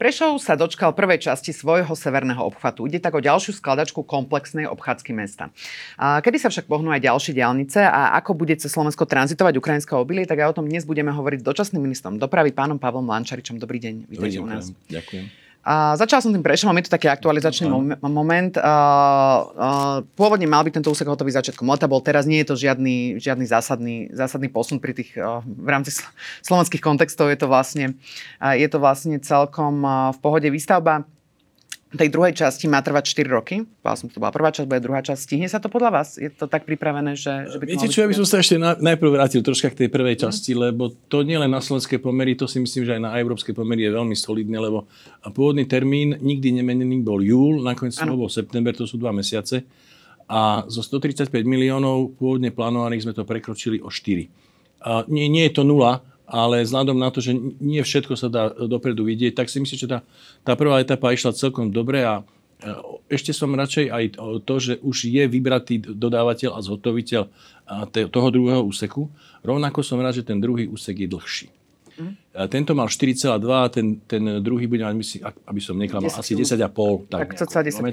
Prešov sa dočkal prvej časti svojho severného obchvatu. Ide tak o ďalšiu skladačku komplexnej obchádzky mesta. A kedy sa však pohnú aj ďalšie diálnice a ako bude cez Slovensko tranzitovať ukrajinské obilie, tak aj o tom dnes budeme hovoriť s dočasným ministrom dopravy pánom Pavlom Lančaričom. Dobrý deň, vítajte u nás. Ďakujem. A začal som tým Prešovom, je to taký aktualizačný mom- moment. A, a, pôvodne mal byť tento úsek hotový začiatkom leta, bol teraz nie je to žiadny, žiadny zásadný, zásadný posun pri tých, a, v rámci slovenských kontextov. Je to vlastne, a, je to vlastne celkom a, v pohode výstavba tej druhej časti má trvať 4 roky. Povedal som, to bola prvá časť, bude druhá časť. Stihne sa to podľa vás? Je to tak pripravené, že, že by Viete čo, ja by som sa ešte na, najprv vrátil troška k tej prvej mhm. časti, mm. lebo to nie len na slovenské pomery, to si myslím, že aj na európske pomery je veľmi solidné, lebo pôvodný termín nikdy nemenený bol júl, nakoniec to bol september, to sú dva mesiace. A zo 135 miliónov pôvodne plánovaných sme to prekročili o 4. A nie, nie je to nula, ale vzhľadom na to, že nie všetko sa dá dopredu vidieť, tak si myslím, že tá, tá prvá etapa išla celkom dobre a ešte som radšej aj to, že už je vybratý dodávateľ a zhotoviteľ toho druhého úseku. Rovnako som rád, že ten druhý úsek je dlhší. Mm. Tento mal 4,2 a ten, ten druhý bude mať, aby som neklamal, asi 10,5. Tak, tak 10 km.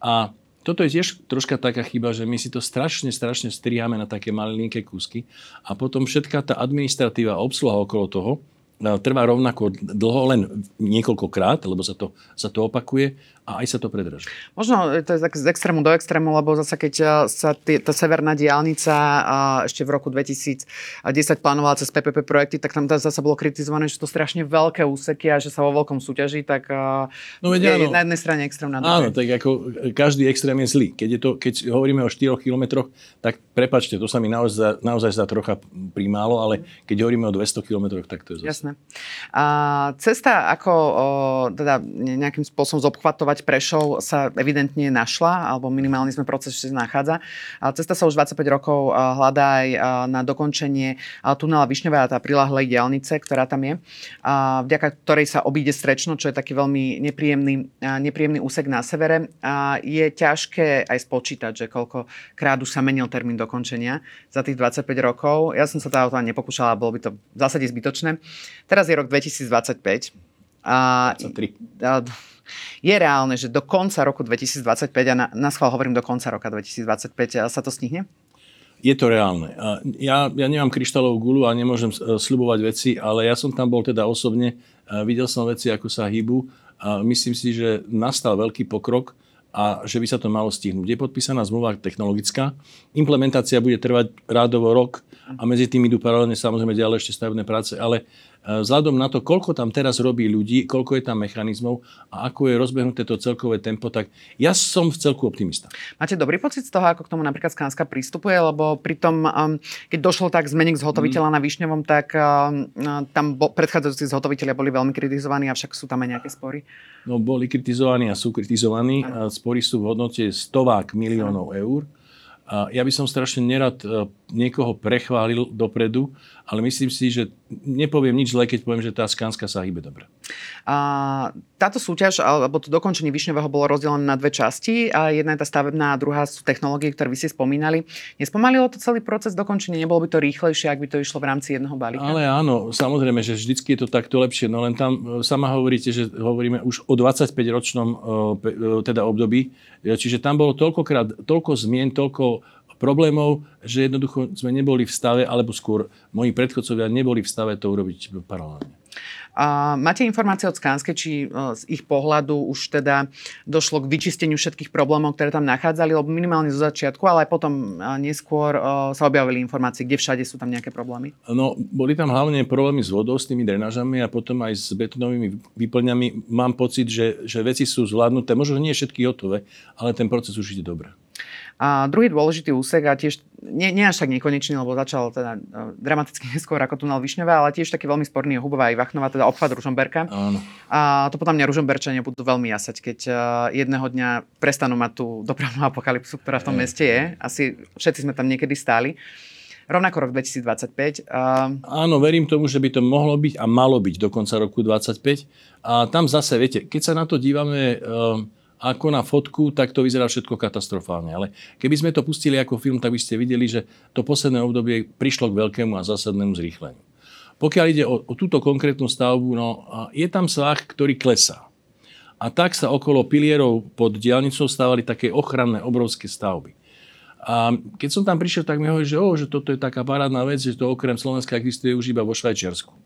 A toto je tiež troška taká chyba, že my si to strašne, strašne striháme na také malinké kúsky a potom všetká tá administratíva obsluha okolo toho e, trvá rovnako dlho, len niekoľkokrát, lebo sa to, sa to opakuje a aj sa to predrží. Možno to je tak z extrému do extrému, lebo zase keď eh, sa tý, tá severná diálnica ešte v roku 2010 plánovala cez PPP projekty, tak tam zase bolo kritizované, že to strašne veľké úseky a že sa vo veľkom súťaží, tak eh, no, veď, je áno. na jednej strane extrém, na Áno, tak ako každý extrém je zlý. Keď, je to, keď hovoríme o 4 kilometroch, tak prepačte, to sa mi naozaj, naozaj zdá trocha primálo, ale keď hovoríme o 200 kilometroch, tak to je zase. Jasné. A cesta, ako o, teda nejakým spôsobom zobchvatovať Prešov sa evidentne našla, alebo minimálne sme proces ešte nachádza. Cesta sa už 25 rokov hľadá aj na dokončenie tunela Višňová a tá prilahlej diálnice, ktorá tam je, vďaka ktorej sa obíde Strečno, čo je taký veľmi nepríjemný, nepríjemný úsek na severe. Je ťažké aj spočítať, že koľkokrát už sa menil termín dokončenia za tých 25 rokov. Ja som sa teda o to nepokúšala, bolo by to v zásade zbytočné. Teraz je rok 2025. A, 23. A, je reálne, že do konca roku 2025, a na, na schvál hovorím do konca roka 2025, sa to stihne? Je to reálne. Ja, ja nemám kryštálovú gulu a nemôžem e, slubovať veci, ale ja som tam bol teda osobne, videl som veci, ako sa hýbu a myslím si, že nastal veľký pokrok a že by sa to malo stihnúť. Je podpísaná zmluva technologická, implementácia bude trvať rádovo rok a medzi tým idú paralelne samozrejme ďalej ešte stavebné práce, ale E, vzhľadom na to, koľko tam teraz robí ľudí, koľko je tam mechanizmov a ako je rozbehnuté to celkové tempo, tak ja som v celku optimista. Máte dobrý pocit z toho, ako k tomu napríklad Skanska prístupuje, lebo pri tom, keď došlo tak zmeniť zhotoviteľa mm. na Višňovom, tak tam bo, predchádzajúci zhotoviteľia boli veľmi kritizovaní, avšak sú tam aj nejaké spory? No, boli kritizovaní a sú kritizovaní. Ano. Spory sú v hodnote stovák miliónov ano. eur. Ja by som strašne nerad e, niekoho prechválil dopredu, ale myslím si, že nepoviem nič zle, keď poviem, že tá Skanska sa hýbe dobre. A táto súťaž, alebo to dokončenie Višňového bolo rozdelené na dve časti. A jedna je tá stavebná a druhá sú technológie, ktoré vy ste spomínali. Nespomalilo to celý proces dokončenia? Nebolo by to rýchlejšie, ak by to išlo v rámci jedného balíka? Ale áno, samozrejme, že vždycky je to takto lepšie. No len tam e, sama hovoríte, že hovoríme už o 25-ročnom e, teda období. Čiže tam bolo toľkokrát, toľko zmien, toľko problémov, že jednoducho sme neboli v stave, alebo skôr moji predchodcovia neboli v stave to urobiť paralelne. A máte informácie od Skanske, či e, z ich pohľadu už teda došlo k vyčisteniu všetkých problémov, ktoré tam nachádzali, lebo minimálne zo začiatku, ale aj potom e, neskôr e, sa objavili informácie, kde všade sú tam nejaké problémy? No, boli tam hlavne problémy s vodou, s tými drenážami a potom aj s betonovými výplňami. Mám pocit, že, že veci sú zvládnuté, možno nie všetky hotové, ale ten proces už ide dobre. A druhý dôležitý úsek, a tiež nie, nie až tak nekonečný, lebo začal teda uh, dramaticky neskôr ako tunel Višňová, ale tiež taký veľmi sporný Hubová aj Vachnová, teda obchvat Ružomberka. Áno. A to potom mňa Ružomberčania budú veľmi jasať, keď uh, jedného dňa prestanú mať tú dopravnú apokalypsu, ktorá v tom meste je. Asi všetci sme tam niekedy stáli. Rovnako rok 2025. Uh... Áno, verím tomu, že by to mohlo byť a malo byť do konca roku 2025. A tam zase, viete, keď sa na to dívame... Uh, ako na fotku, tak to vyzerá všetko katastrofálne. Ale keby sme to pustili ako film, tak by ste videli, že to posledné obdobie prišlo k veľkému a zásadnému zrýchleniu. pokiaľ ide o, o túto konkrétnu stavbu, no, je tam svah, ktorý klesá. A tak sa okolo pilierov pod diálnicou stávali také ochranné obrovské stavby. A keď som tam prišiel, tak mi hovorí, že, že toto je taká parádna vec, že to okrem Slovenska existuje už iba vo Švajčiarsku.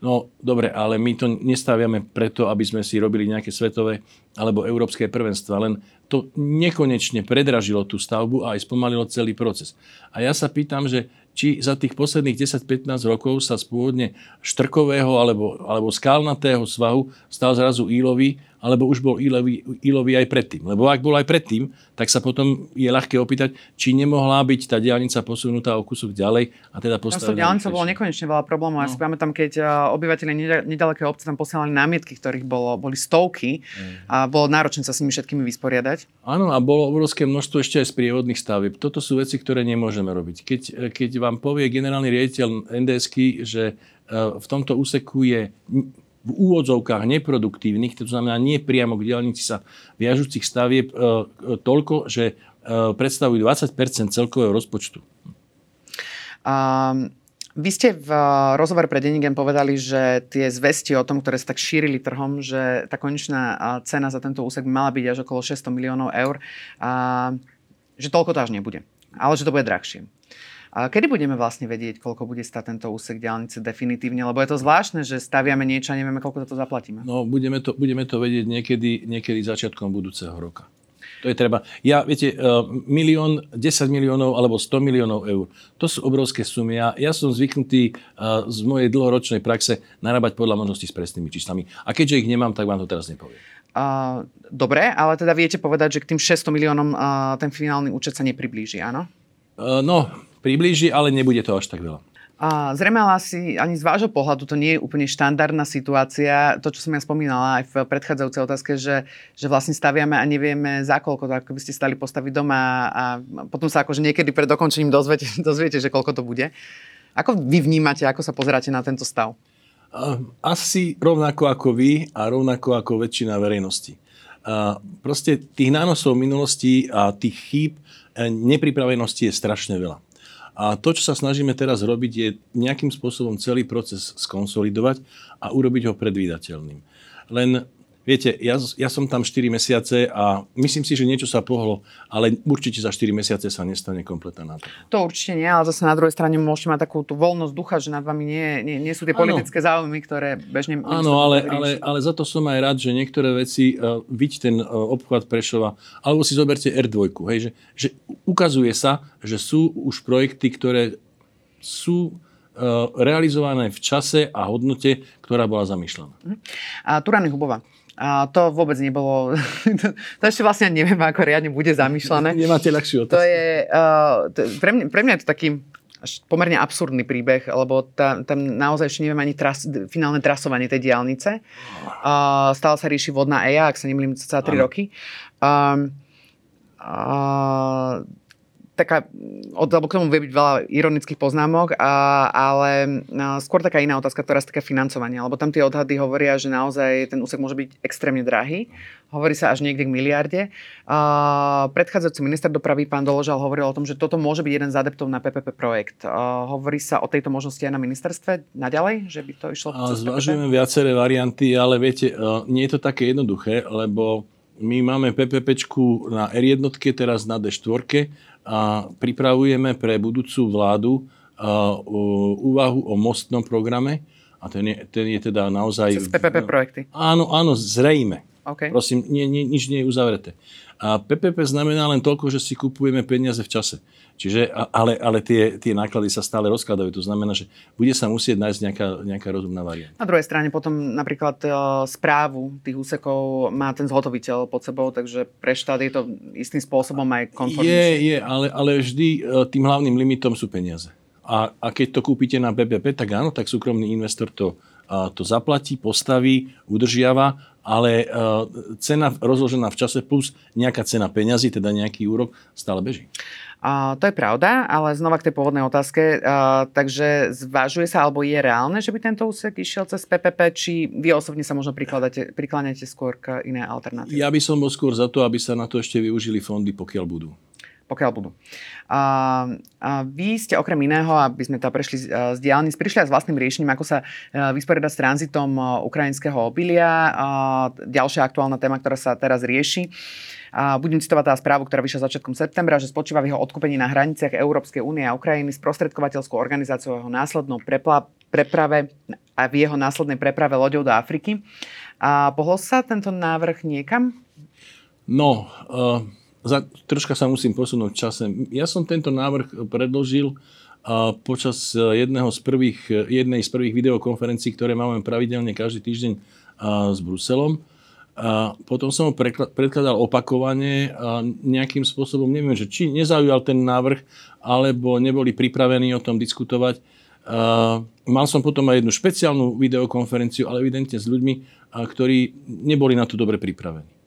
No dobre, ale my to nestaviame preto, aby sme si robili nejaké svetové alebo európske prvenstva, len to nekonečne predražilo tú stavbu a aj spomalilo celý proces. A ja sa pýtam, že či za tých posledných 10-15 rokov sa z pôvodne štrkového alebo, alebo skalnatého svahu stal zrazu ílový alebo už bol Ilovi, Ilovi aj predtým. Lebo ak bol aj predtým, tak sa potom je ľahké opýtať, či nemohla byť tá diálnica posunutá o kúsok ďalej a teda postavená. No, diálnica bolo nekonečne veľa problémov. No. Ja si pamätám, keď eh, obyvateľe nedaleké obce tam posielali námietky, ktorých bolo, boli stovky mm. a bolo náročné sa s nimi všetkými vysporiadať. Áno, a bolo obrovské množstvo ešte aj sprievodných stavieb. Toto sú veci, ktoré nemôžeme robiť. Keď, eh, keď vám povie generálny riaditeľ NDSky, že eh, v tomto úseku je v úvodzovkách neproduktívnych, to znamená nie priamo k dielnici sa viažúcich stavieb, e, e, toľko, že e, predstavujú 20% celkového rozpočtu. Um, vy ste v rozhovore pre Denigen povedali, že tie zvesti o tom, ktoré sa tak šírili trhom, že tá konečná cena za tento úsek mala byť až okolo 600 miliónov eur, a že toľko to až nebude, ale že to bude drahšie. A kedy budeme vlastne vedieť, koľko bude stať tento úsek diálnice definitívne? Lebo je to zvláštne, že staviame niečo a nevieme, koľko to zaplatíme. No, budeme to, budeme to vedieť niekedy, niekedy začiatkom budúceho roka. To je treba. Ja, viete, e, milión, 10 miliónov alebo 100 miliónov eur. To sú obrovské sumy. Ja, ja som zvyknutý e, z mojej dlhoročnej praxe narábať podľa možností s presnými číslami. A keďže ich nemám, tak vám to teraz nepoviem. Uh, dobre, ale teda viete povedať, že k tým 600 miliónom uh, ten finálny účet sa nepriblíži, áno? Uh, no, priblíži, ale nebude to až tak veľa. A zrejme asi ani z vášho pohľadu to nie je úplne štandardná situácia. To, čo som ja spomínala aj v predchádzajúcej otázke, že, že vlastne staviame a nevieme za koľko, to ako by ste stali postaviť doma a potom sa akože niekedy pred dokončením dozviete, dozviete, že koľko to bude. Ako vy vnímate, ako sa pozeráte na tento stav? Asi rovnako ako vy a rovnako ako väčšina verejnosti. Proste tých nánosov minulosti a tých chýb, e, nepripravenosti je strašne veľa. A to, čo sa snažíme teraz robiť, je nejakým spôsobom celý proces skonsolidovať a urobiť ho predvídateľným. Len Viete, ja, ja som tam 4 mesiace a myslím si, že niečo sa pohlo, ale určite za 4 mesiace sa nestane kompletná náprava. To určite nie, ale zase na druhej strane môžete mať takú tú voľnosť ducha, že nad vami nie, nie, nie sú tie ano. politické záujmy, ktoré bežne... Áno, ale, ale, ale za to som aj rád, že niektoré veci, uh, viď ten uh, obchvat Prešova, alebo si zoberte R2, hej, že, že ukazuje sa, že sú už projekty, ktoré sú uh, realizované v čase a hodnote, ktorá bola zamýšľaná. Uh-huh. A Turany Hubova. A to vôbec nebolo, to, to ešte vlastne neviem, ako riadne bude zamýšľané. Nemáte ľahšiu otázku. To je, uh, to, pre, mňa, pre mňa je to taký až pomerne absurdný príbeh, lebo tam, tam naozaj ešte neviem ani tras, finálne trasovanie tej diálnice. Uh, stále sa rieši vodná EIA, ak sa nemýlim, celá 3 roky. Um, uh, taká, alebo k tomu vie byť veľa ironických poznámok, a, ale a, skôr taká iná otázka, ktorá sa týka financovania, lebo tam tie odhady hovoria, že naozaj ten úsek môže byť extrémne drahý. Hovorí sa až niekde k miliarde. A, predchádzajúci minister dopravy, pán Doložal, hovoril o tom, že toto môže byť jeden z adeptov na PPP projekt. A, hovorí sa o tejto možnosti aj na ministerstve naďalej, že by to išlo? A zvažujeme viaceré varianty, ale viete, nie je to také jednoduché, lebo my máme PPPčku na R1, teraz na D4 a pripravujeme pre budúcu vládu úvahu o mostnom programe a ten je, ten je teda naozaj... Cez PPP projekty. Áno, áno, zrejme. Okay. Prosím, nie, nie, nič nie je uzavreté. A PPP znamená len toľko, že si kupujeme peniaze v čase. Čiže, ale, ale tie, tie náklady sa stále rozkladajú. To znamená, že bude sa musieť nájsť nejaká, nejaká rozumná varianta. Na druhej strane potom napríklad e, správu tých úsekov má ten zhotoviteľ pod sebou, takže pre štát je to istým spôsobom aj konformnejšie. Je, je, ale, ale vždy e, tým hlavným limitom sú peniaze. A, a keď to kúpite na PPP, tak áno, tak súkromný investor to, a, to zaplatí, postaví, udržiava ale uh, cena rozložená v čase plus nejaká cena peňazí, teda nejaký úrok, stále beží. Uh, to je pravda, ale znova k tej pôvodnej otázke. Uh, takže zvažuje sa, alebo je reálne, že by tento úsek išiel cez PPP, či vy osobne sa možno prikláňate skôr k iné alternatíve? Ja by som bol skôr za to, aby sa na to ešte využili fondy, pokiaľ budú. Pokiaľ budú. A, a vy ste okrem iného, aby sme to prešli z diálnic, prišli aj s vlastným riešením, ako sa vysporiadať s tranzitom ukrajinského obilia. A ďalšia aktuálna téma, ktorá sa teraz rieši. A budem citovať tá správu, ktorá vyšla začiatkom septembra, že spočíva v jeho odkúpení na hraniciach Európskej únie a Ukrajiny sprostredkovateľskou organizáciou jeho následnou prepla- preprave a v jeho následnej preprave loďou do Afriky. A pohol sa tento návrh niekam? No, uh, za, troška sa musím posunúť v čase. Ja som tento návrh predložil uh, počas jedného z prvých, jednej z prvých videokonferencií, ktoré máme pravidelne každý týždeň uh, s Bruselom. A potom som ho predkladal opakovane a nejakým spôsobom, neviem, že či nezaujal ten návrh, alebo neboli pripravení o tom diskutovať. A mal som potom aj jednu špeciálnu videokonferenciu, ale evidentne s ľuďmi, ktorí neboli na to dobre pripravení.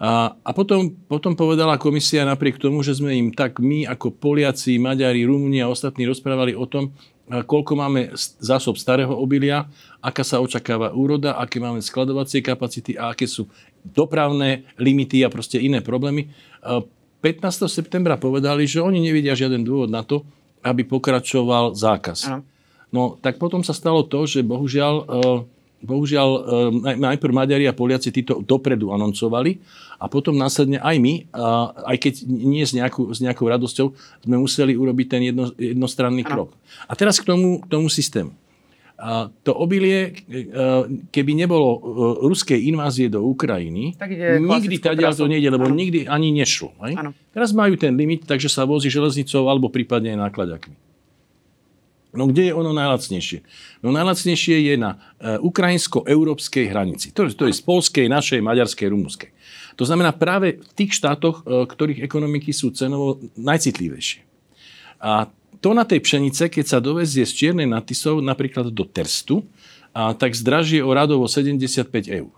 A, a potom, potom povedala komisia napriek tomu, že sme im tak my ako Poliaci, Maďari, Rumúni a ostatní rozprávali o tom, koľko máme zásob starého obilia, aká sa očakáva úroda, aké máme skladovacie kapacity a aké sú dopravné limity a proste iné problémy. 15. septembra povedali, že oni nevidia žiaden dôvod na to, aby pokračoval zákaz. No tak potom sa stalo to, že bohužiaľ e, bohužiaľ e, najprv Maďari a Poliaci títo dopredu anoncovali a potom následne aj my, aj keď nie s nejakou, s nejakou radosťou, sme museli urobiť ten jedno, jednostranný krok. A teraz k tomu, k tomu systému. A to obilie, e, keby nebolo e, ruskej invázie do Ukrajiny, tak nikdy tadiaľ to nejde, lebo ano. nikdy ani nešlo. Teraz majú ten limit, takže sa vozí železnicou alebo prípadne nákladakmi. No kde je ono najlacnejšie? No najlacnejšie je na uh, ukrajinsko-európskej hranici. To, to je z polskej, našej, maďarskej, rumúnskej. To znamená práve v tých štátoch, uh, ktorých ekonomiky sú cenovo najcitlivejšie. A to na tej pšenice, keď sa dovezie z Čiernej Natisov napríklad do Terstu, a tak zdražie o radovo 75 eur.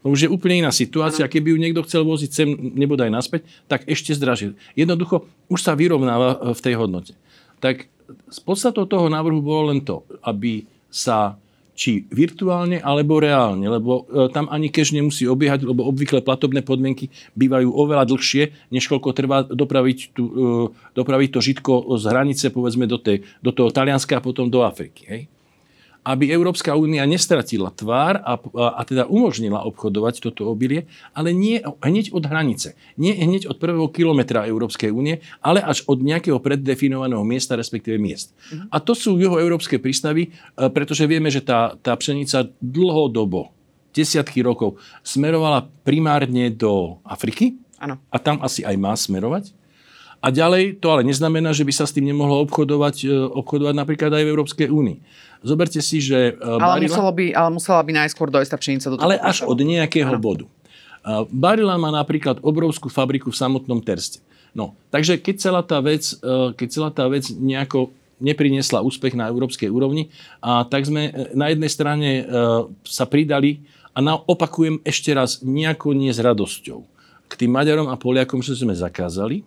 To už je úplne iná situácia. Keby ju niekto chcel voziť sem, nebodaj naspäť, tak ešte zdražie. Jednoducho už sa vyrovnáva e, v tej hodnote. Tak z podstatou toho návrhu bolo len to, aby sa či virtuálne alebo reálne, lebo e, tam ani cash nemusí obiehať, lebo obvykle platobné podmienky bývajú oveľa dlhšie, než koľko trvá dopraviť, tu, e, dopraviť to žitko z hranice povedzme do, tej, do toho Talianska a potom do Afriky. Hej? Aby Európska únia nestratila tvár a, a, a teda umožnila obchodovať toto obilie, ale nie hneď od hranice. Nie hneď od prvého kilometra Európskej únie, ale až od nejakého preddefinovaného miesta, respektíve miest. Mhm. A to sú európske prístavy, e, pretože vieme, že tá, tá pšenica dlhodobo, desiatky rokov, smerovala primárne do Afriky. Ano. A tam asi aj má smerovať. A ďalej to ale neznamená, že by sa s tým nemohlo obchodovať, e, obchodovať napríklad aj v Európskej únii. Zoberte si, že... Uh, ale, muselo by, ale musela by najskôr dojsť tá pšenica do toho. Ale až od nejakého ano. bodu. Barilla má napríklad obrovskú fabriku v samotnom Terste. No, takže keď celá tá vec, uh, keď celá tá vec nejako nepriniesla úspech na európskej úrovni, a tak sme na jednej strane sa pridali a na, opakujem ešte raz, nejako nie s radosťou k tým Maďarom a Poliakom, že sme zakázali,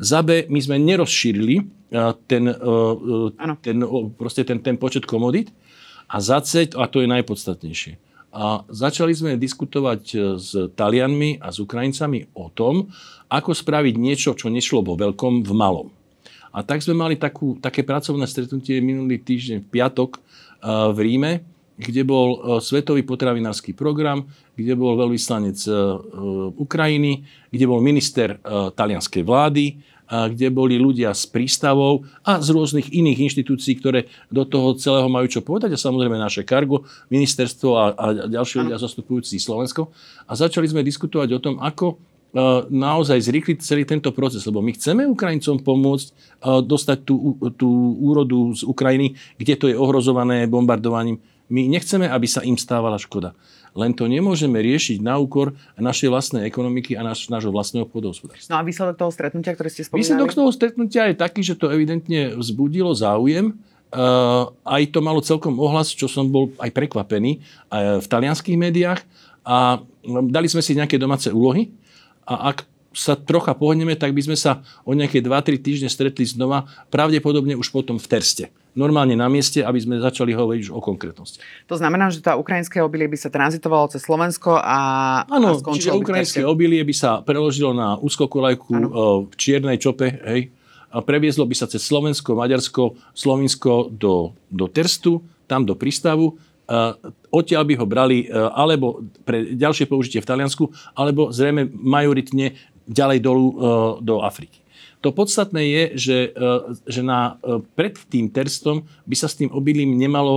za B, my sme nerozšírili ten, ten, proste ten, ten počet komodít. A za C, a to je najpodstatnejšie, a začali sme diskutovať e, s Talianmi a s Ukrajincami o tom, ako spraviť niečo, čo nešlo vo veľkom, v malom. A tak sme mali takú, také pracovné stretnutie minulý týždeň v piatok e, v Ríme, kde bol e, Svetový potravinársky program, kde bol veľvyslanec Ukrajiny, kde bol minister talianskej vlády, kde boli ľudia z prístavov a z rôznych iných inštitúcií, ktoré do toho celého majú čo povedať a samozrejme naše kargo, ministerstvo a, a ďalší ľudia zastupujúci Slovensko. A začali sme diskutovať o tom, ako e, naozaj zrýchliť celý tento proces, lebo my chceme Ukrajincom pomôcť e, dostať tú, tú úrodu z Ukrajiny, kde to je ohrozované bombardovaním. My nechceme, aby sa im stávala škoda. Len to nemôžeme riešiť na úkor našej vlastnej ekonomiky a náš, nášho vlastného pôdohospodárstva. No a výsledok toho stretnutia, ktoré ste spomínali? Výsledok toho stretnutia je taký, že to evidentne vzbudilo záujem. Uh, aj to malo celkom ohlas, čo som bol aj prekvapený uh, v talianských médiách. A um, dali sme si nejaké domáce úlohy. A ak sa trocha pohneme, tak by sme sa o nejaké 2-3 týždne stretli znova, pravdepodobne už potom v Terste normálne na mieste, aby sme začali hovoriť už o konkrétnosti. To znamená, že tá ukrajinské obilie by sa tranzitovalo cez Slovensko a, Áno, a čiže skončilo by ukrajinské tak, obilie by sa preložilo na úzkokolajku v čiernej čope, hej, a previezlo by sa cez Slovensko, Maďarsko, Slovinsko do, do Terstu, tam do prístavu. Uh, odtiaľ by ho brali uh, alebo pre ďalšie použitie v Taliansku, alebo zrejme majoritne ďalej dolu uh, do Afriky. To podstatné je, že, že na, pred tým terstom by sa s tým obilím nemalo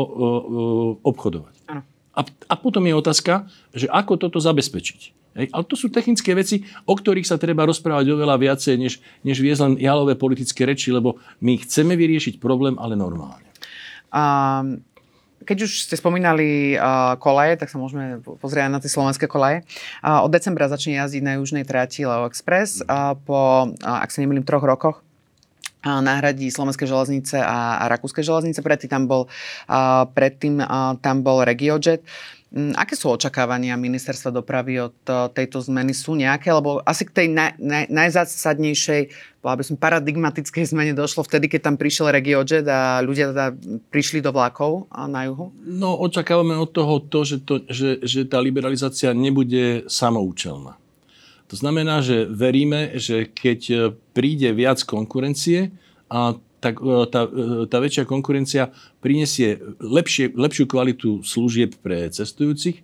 obchodovať. Áno. A, a potom je otázka, že ako toto zabezpečiť. Hej, ale to sú technické veci, o ktorých sa treba rozprávať oveľa viacej, než, než viesť len jalové politické reči, lebo my chceme vyriešiť problém, ale normálne. Um, keď už ste spomínali uh, kolaje, tak sa môžeme pozrieť na tie slovenské kolaje. Uh, od decembra začne jazdiť na južnej trati Leo Express. Uh, po, uh, ak sa nemýlim, troch rokoch uh, nahradí slovenské železnice a, a rakúske železnice. Predtým tam bol, uh, predtým, uh, tam bol RegioJet. Um, aké sú očakávania ministerstva dopravy od uh, tejto zmeny? Sú nejaké? Lebo asi k tej naj, naj, najzásadnejšej bola som paradigmatickej zmene došlo vtedy, keď tam prišiel RegioJet a ľudia teda prišli do vlákov na juhu? No, očakávame od toho to, že, to, že, že tá liberalizácia nebude samoučelná. To znamená, že veríme, že keď príde viac konkurencie, a tak tá, tá väčšia konkurencia prinesie lepšie, lepšiu kvalitu služieb pre cestujúcich.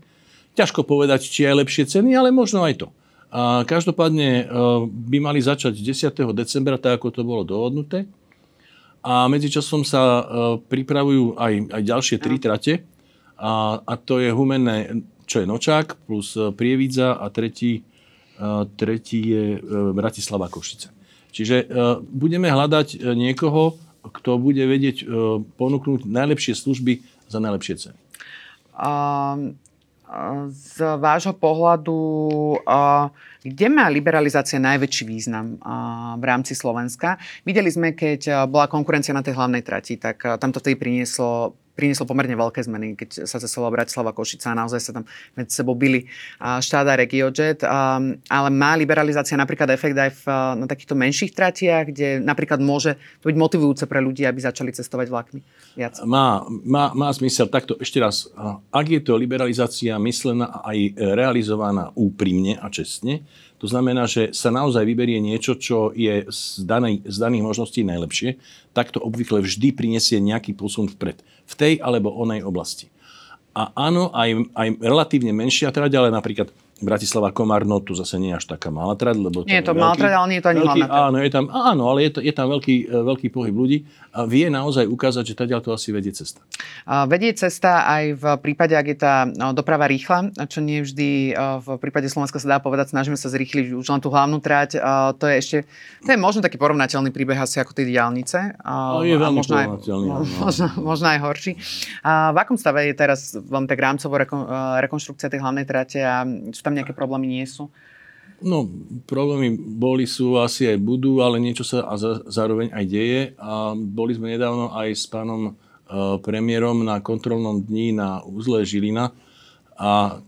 Ťažko povedať, či aj lepšie ceny, ale možno aj to. A každopádne e, by mali začať 10. decembra, tak ako to bolo dohodnuté. A medzičasom sa e, pripravujú aj, aj ďalšie tri trate. A, a to je Humenné, čo je Nočák, plus e, Prievidza a tretí, tretí je Bratislava Košice. Čiže budeme hľadať niekoho, kto bude vedieť ponúknuť najlepšie služby za najlepšie ceny. Um z vášho pohľadu, kde má liberalizácia najväčší význam v rámci Slovenska? Videli sme, keď bola konkurencia na tej hlavnej trati, tak tam to vtedy prinieslo prinieslo pomerne veľké zmeny, keď sa cestovalo Bratislava Košica a naozaj sa tam medzi sebou byli štát a RegioJet. Ale má liberalizácia napríklad efekt aj v, na takýchto menších tratiach, kde napríklad môže to byť motivujúce pre ľudí, aby začali cestovať vlakmi viac? Má, má, má zmysel. Takto ešte raz. Ak je to liberalizácia myslená a aj realizovaná úprimne a čestne, to znamená, že sa naozaj vyberie niečo, čo je z, danej, z daných možností najlepšie, tak to obvykle vždy prinesie nejaký posun vpred. V tej alebo onej oblasti. A áno, aj, aj relatívne menšia trať, ale napríklad Bratislava Komárno tu zase nie je až taká malá trať, lebo nie je to trať, ale nie je to ani veľký, Áno, je tam, áno, ale je, to, je tam veľký, e, veľký pohyb ľudí a vie naozaj ukázať, že teda to asi vedie cesta. A vedie cesta aj v prípade, ak je tá no, doprava rýchla, čo nie vždy e, v prípade Slovenska sa dá povedať, snažíme sa zrýchliť už len tú hlavnú trať. A to je ešte, to je možno taký porovnateľný príbeh asi ako tie diálnice. No, je veľmi možno aj, možno, možno aj horší. A v akom stave je teraz vám tak rámcovo e, rekonštrukcia tej hlavnej trate a sú tam nejaké problémy nie sú? No, problémy boli, sú, asi aj budú, ale niečo sa a za, zároveň aj deje. A boli sme nedávno aj s pánom uh, premiérom na kontrolnom dni na úzle Žilina. A,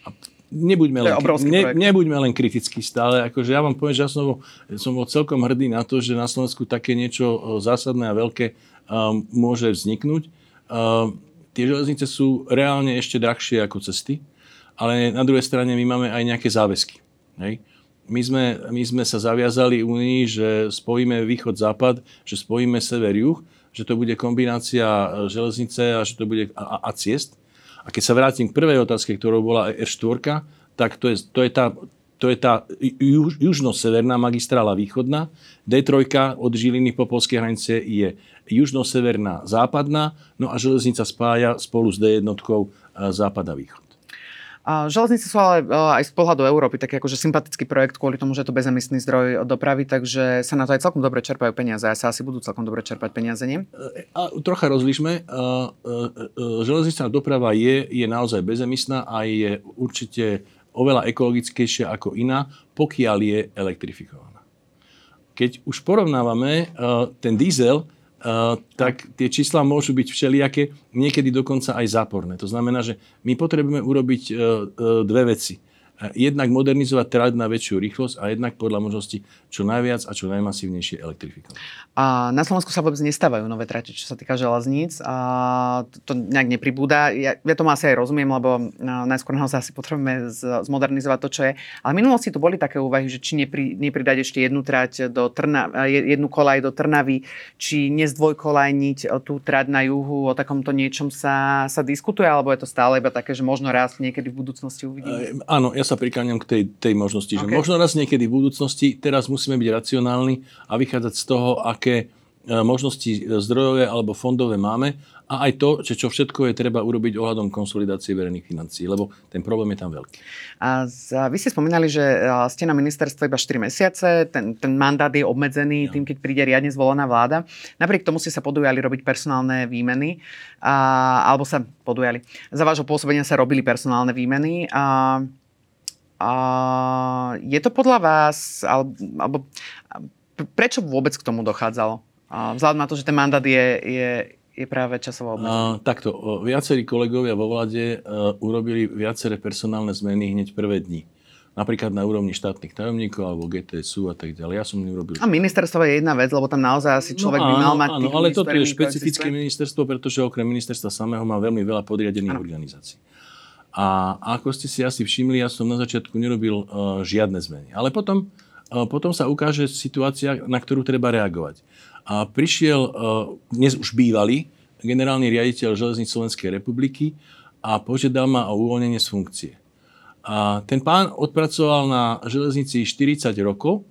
a nebuďme, len, ne, nebuďme len kritickí stále. Akože ja vám poviem, že ja som, bol, som bol celkom hrdý na to, že na Slovensku také niečo zásadné a veľké uh, môže vzniknúť. Uh, tie železnice sú reálne ešte drahšie ako cesty ale na druhej strane my máme aj nejaké záväzky. Hej? My, sme, my sme sa zaviazali Únii, že spojíme východ-západ, že spojíme sever-juh, že to bude kombinácia e, železnice a že to bude a, a ciest. A keď sa vrátim k prvej otázke, ktorou bola R4, tak to je, to je tá, to je tá juž, južno-severná magistrála východná. D3 od Žiliny po polskej hranice je južno-severná západná, no a železnica spája spolu s D1 e, západ a východ. Železnice sú ale e, aj z pohľadu Európy taký akože sympatický projekt kvôli tomu, že je to bezemisný zdroj dopravy, takže sa na to aj celkom dobre čerpajú peniaze a sa asi budú celkom dobre čerpať peniaze, nie? E, a, trocha rozlišme. E, železničná doprava je, je naozaj bezemisná a je určite oveľa ekologickejšia ako iná, pokiaľ je elektrifikovaná. Keď už porovnávame ten diesel, tak tie čísla môžu byť všelijaké, niekedy dokonca aj záporné. To znamená, že my potrebujeme urobiť uh, uh, dve veci. Jednak modernizovať trať na väčšiu rýchlosť a jednak podľa možnosti čo najviac a čo najmasívnejšie elektrifikovať. A na Slovensku sa vôbec nestávajú nové trate, čo sa týka železníc. A to nejak nepribúda. Ja, ja tomu asi aj rozumiem, lebo najskôr naozaj asi potrebujeme zmodernizovať to, čo je. Ale v minulosti tu boli také úvahy, že či nepri, nepridať ešte jednu trať do Trna, jednu kolaj do Trnavy, či nezdvojkolajniť tú trať na juhu, o takomto niečom sa, sa diskutuje, alebo je to stále iba také, že možno raz niekedy v budúcnosti uvidíme? Áno, ja sa prikláňam k tej, tej možnosti, okay. že možno raz niekedy v budúcnosti, teraz musíme byť racionálni a vychádzať z toho, aké e, možnosti zdrojové alebo fondové máme a aj to, že čo všetko je treba urobiť ohľadom konsolidácie verejných financií, lebo ten problém je tam veľký. A vy ste spomínali, že e, ste na ministerstve iba 4 mesiace, ten, ten mandát je obmedzený ja. tým, keď príde riadne zvolená vláda. Napriek tomu ste sa podujali robiť personálne výmeny, a, alebo sa podujali. Za vášho pôsobenia sa robili personálne výmeny. A, a je to podľa vás, alebo, prečo vôbec k tomu dochádzalo? Vzhľadom na to, že ten mandát je, je, je práve časovo obmedzený. Takto, viacerí kolegovia vo vlade uh, urobili viaceré personálne zmeny hneď prvé dni. Napríklad na úrovni štátnych tajomníkov alebo GTSU a tak ďalej. Ja som neurobil. A ministerstvo je jedna vec, lebo tam naozaj asi no človek no, áno, by mal mať áno, ale toto je špecifické ministerstvo, pretože okrem ministerstva samého má veľmi veľa podriadených áno. organizácií. A ako ste si asi všimli, ja som na začiatku nerobil uh, žiadne zmeny. Ale potom, uh, potom sa ukáže situácia, na ktorú treba reagovať. A prišiel uh, dnes už bývalý generálny riaditeľ Železníc Slovenskej republiky a požiadal ma o uvoľnenie z funkcie. A ten pán odpracoval na železnici 40 rokov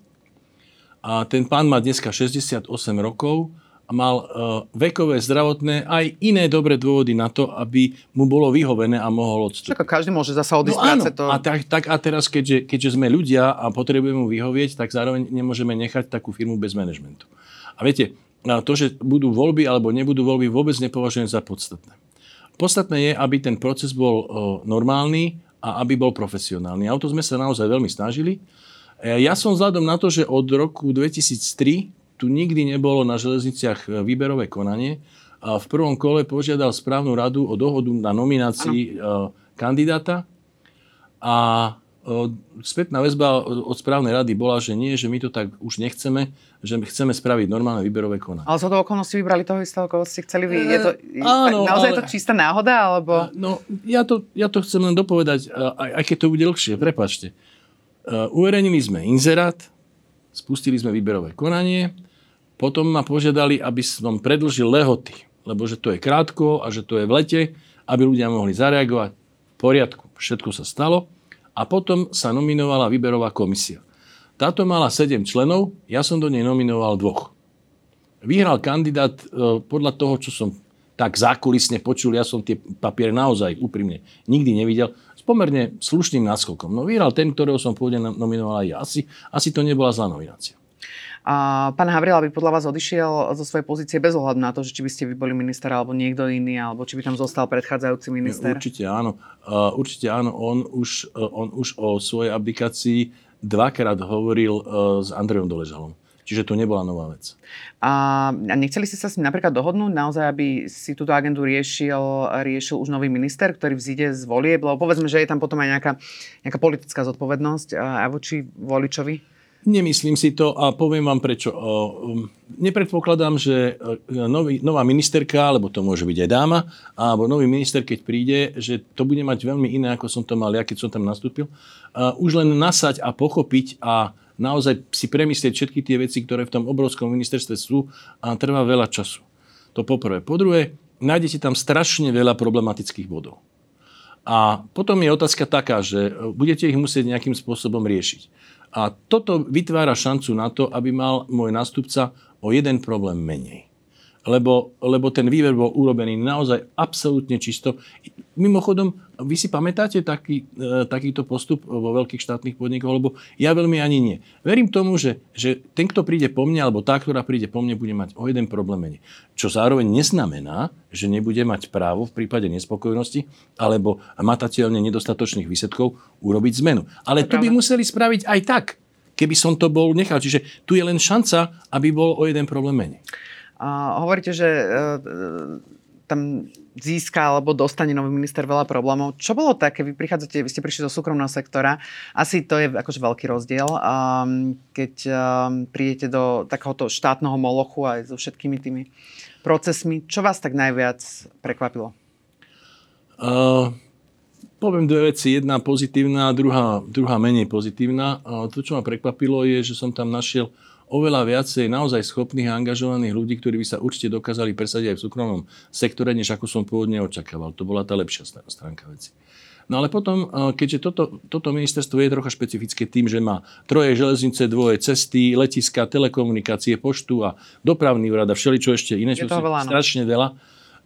a ten pán má dneska 68 rokov mal uh, vekové, zdravotné aj iné dobré dôvody na to, aby mu bolo vyhovené a mohol odstúpiť. Čaká, každý môže zasa odísť no, práce. To... A, tak, tak, a teraz, keďže, keďže sme ľudia a potrebujeme mu vyhovieť, tak zároveň nemôžeme nechať takú firmu bez manažmentu. A viete, to, že budú voľby alebo nebudú voľby, vôbec nepovažujem za podstatné. Podstatné je, aby ten proces bol uh, normálny a aby bol profesionálny. A o to sme sa naozaj veľmi snažili. Ja som vzhľadom na to, že od roku 2003 tu nikdy nebolo na železniciach e, výberové konanie. A v prvom kole požiadal správnu radu o dohodu na nominácii ano. E, kandidáta a e, spätná väzba od správnej rady bola, že nie, že my to tak už nechceme, že chceme spraviť normálne výberové konanie. Ale z toho okolnosti vybrali toho istého, koho ste chceli vy. Je to, áno, naozaj ale, je to čistá náhoda? Alebo... No, ja to, ja to chcem len dopovedať, aj, aj keď to bude dlhšie, prepačte. Uverejnili sme inzerát, spustili sme výberové konanie, potom ma požiadali, aby som predlžil lehoty, lebo že to je krátko a že to je v lete, aby ľudia mohli zareagovať. V poriadku, všetko sa stalo. A potom sa nominovala výberová komisia. Táto mala 7 členov, ja som do nej nominoval dvoch. Vyhral kandidát e, podľa toho, čo som tak zákulisne počul, ja som tie papiere naozaj úprimne nikdy nevidel, s pomerne slušným náskokom. No vyhral ten, ktorého som pôvodne nominoval aj ja. Asi, asi to nebola zlá nominácia. A pán Havril by podľa vás odišiel zo svojej pozície bez ohľadu na to, že či by ste vy boli minister alebo niekto iný, alebo či by tam zostal predchádzajúci minister? Určite áno. Uh, určite áno. On už, uh, on už o svojej aplikácii dvakrát hovoril uh, s Andrejom Doležalom. Čiže to nebola nová vec. A, a nechceli ste sa s ním napríklad dohodnúť naozaj, aby si túto agendu riešil, riešil už nový minister, ktorý vzíde z volieb? Lebo povedzme, že je tam potom aj nejaká, nejaká politická zodpovednosť aj voči voličovi. Nemyslím si to a poviem vám prečo. Um, nepredpokladám, že e, nový, nová ministerka, alebo to môže byť aj dáma, alebo nový minister, keď príde, že to bude mať veľmi iné, ako som to mal ja, keď som tam nastúpil. Už len nasať a pochopiť a naozaj si premyslieť všetky tie veci, ktoré v tom obrovskom ministerstve sú a trvá veľa času. To poprvé. Po druhé, nájdete tam strašne veľa problematických bodov. A potom je otázka taká, že budete ich musieť nejakým spôsobom riešiť. A toto vytvára šancu na to, aby mal môj nástupca o jeden problém menej lebo, lebo ten výber bol urobený naozaj absolútne čisto. Mimochodom, vy si pamätáte taký, e, takýto postup vo veľkých štátnych podnikoch, lebo ja veľmi ani nie. Verím tomu, že, že ten, kto príde po mne, alebo tá, ktorá príde po mne, bude mať o jeden problém menej. Čo zároveň neznamená, že nebude mať právo v prípade nespokojnosti alebo matateľne nedostatočných výsledkov urobiť zmenu. Ale to by museli spraviť aj tak, keby som to bol nechal. Čiže tu je len šanca, aby bol o jeden problém menej. A hovoríte, že e, tam získa alebo dostane nový minister veľa problémov. Čo bolo také? Vy prichádzate, vy ste prišli zo súkromného sektora. Asi to je akože veľký rozdiel, um, keď um, prídete do takéhoto štátneho molochu aj so všetkými tými procesmi. Čo vás tak najviac prekvapilo? Uh, poviem dve veci. Jedna pozitívna, druhá, druhá menej pozitívna. Uh, to, čo ma prekvapilo, je, že som tam našiel oveľa viacej naozaj schopných a angažovaných ľudí, ktorí by sa určite dokázali presadiť aj v súkromnom sektore, než ako som pôvodne očakával. To bola tá lepšia stránka veci. No ale potom, keďže toto, toto ministerstvo je trocha špecifické tým, že má troje železnice, dvoje cesty, letiska, telekomunikácie, poštu a dopravný úrad a všeličo ešte iné, čo je veľa, no. strašne veľa.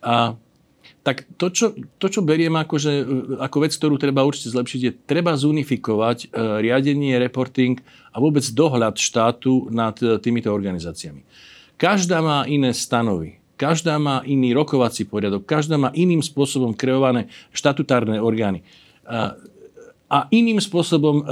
A tak to čo, to, čo beriem akože, ako vec, ktorú treba určite zlepšiť, je treba zunifikovať riadenie, reporting a vôbec dohľad štátu nad e, týmito organizáciami. Každá má iné stanovy, každá má iný rokovací poriadok, každá má iným spôsobom kreované štatutárne orgány. A, a iným spôsobom e,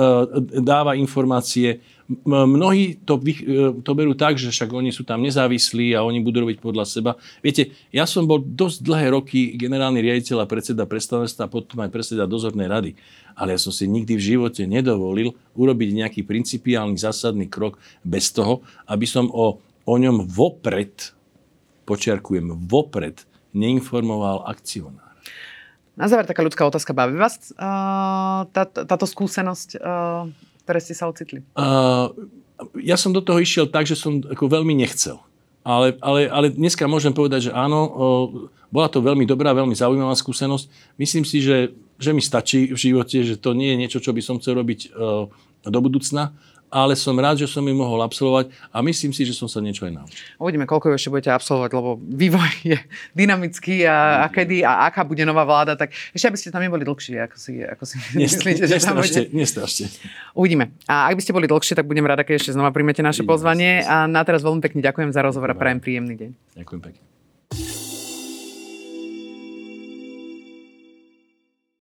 dáva informácie. Mnohí to, e, to berú tak, že však oni sú tam nezávislí a oni budú robiť podľa seba. Viete, ja som bol dosť dlhé roky generálny riaditeľ a predseda predstavenstva potom aj predseda dozornej rady ale ja som si nikdy v živote nedovolil urobiť nejaký principiálny zásadný krok bez toho, aby som o, o ňom vopred, počiarkujem, vopred neinformoval akcionár. Na záver taká ľudská otázka. Baví vás uh, tá, táto skúsenosť, uh, ktoré ste sa ocitli? Uh, ja som do toho išiel tak, že som ako veľmi nechcel. Ale, ale, ale dneska môžem povedať, že áno, uh, bola to veľmi dobrá, veľmi zaujímavá skúsenosť. Myslím si, že že mi stačí v živote, že to nie je niečo, čo by som chcel robiť e, do budúcna, ale som rád, že som ju mohol absolvovať a myslím si, že som sa niečo aj naučil. Uvidíme, koľko ešte budete absolvovať, lebo vývoj je dynamický a, a kedy a aká bude nová vláda, tak ešte aby ste tam neboli dlhšie, ako si, ako si myslíte, že tam bude. Nestrašte. Uvidíme. A ak by ste boli dlhšie, tak budem rada, keď ešte znova príjmete naše Vidíme pozvanie. A na teraz veľmi pekne ďakujem za rozhovor a prajem príjemný deň. Ďakujem pekne.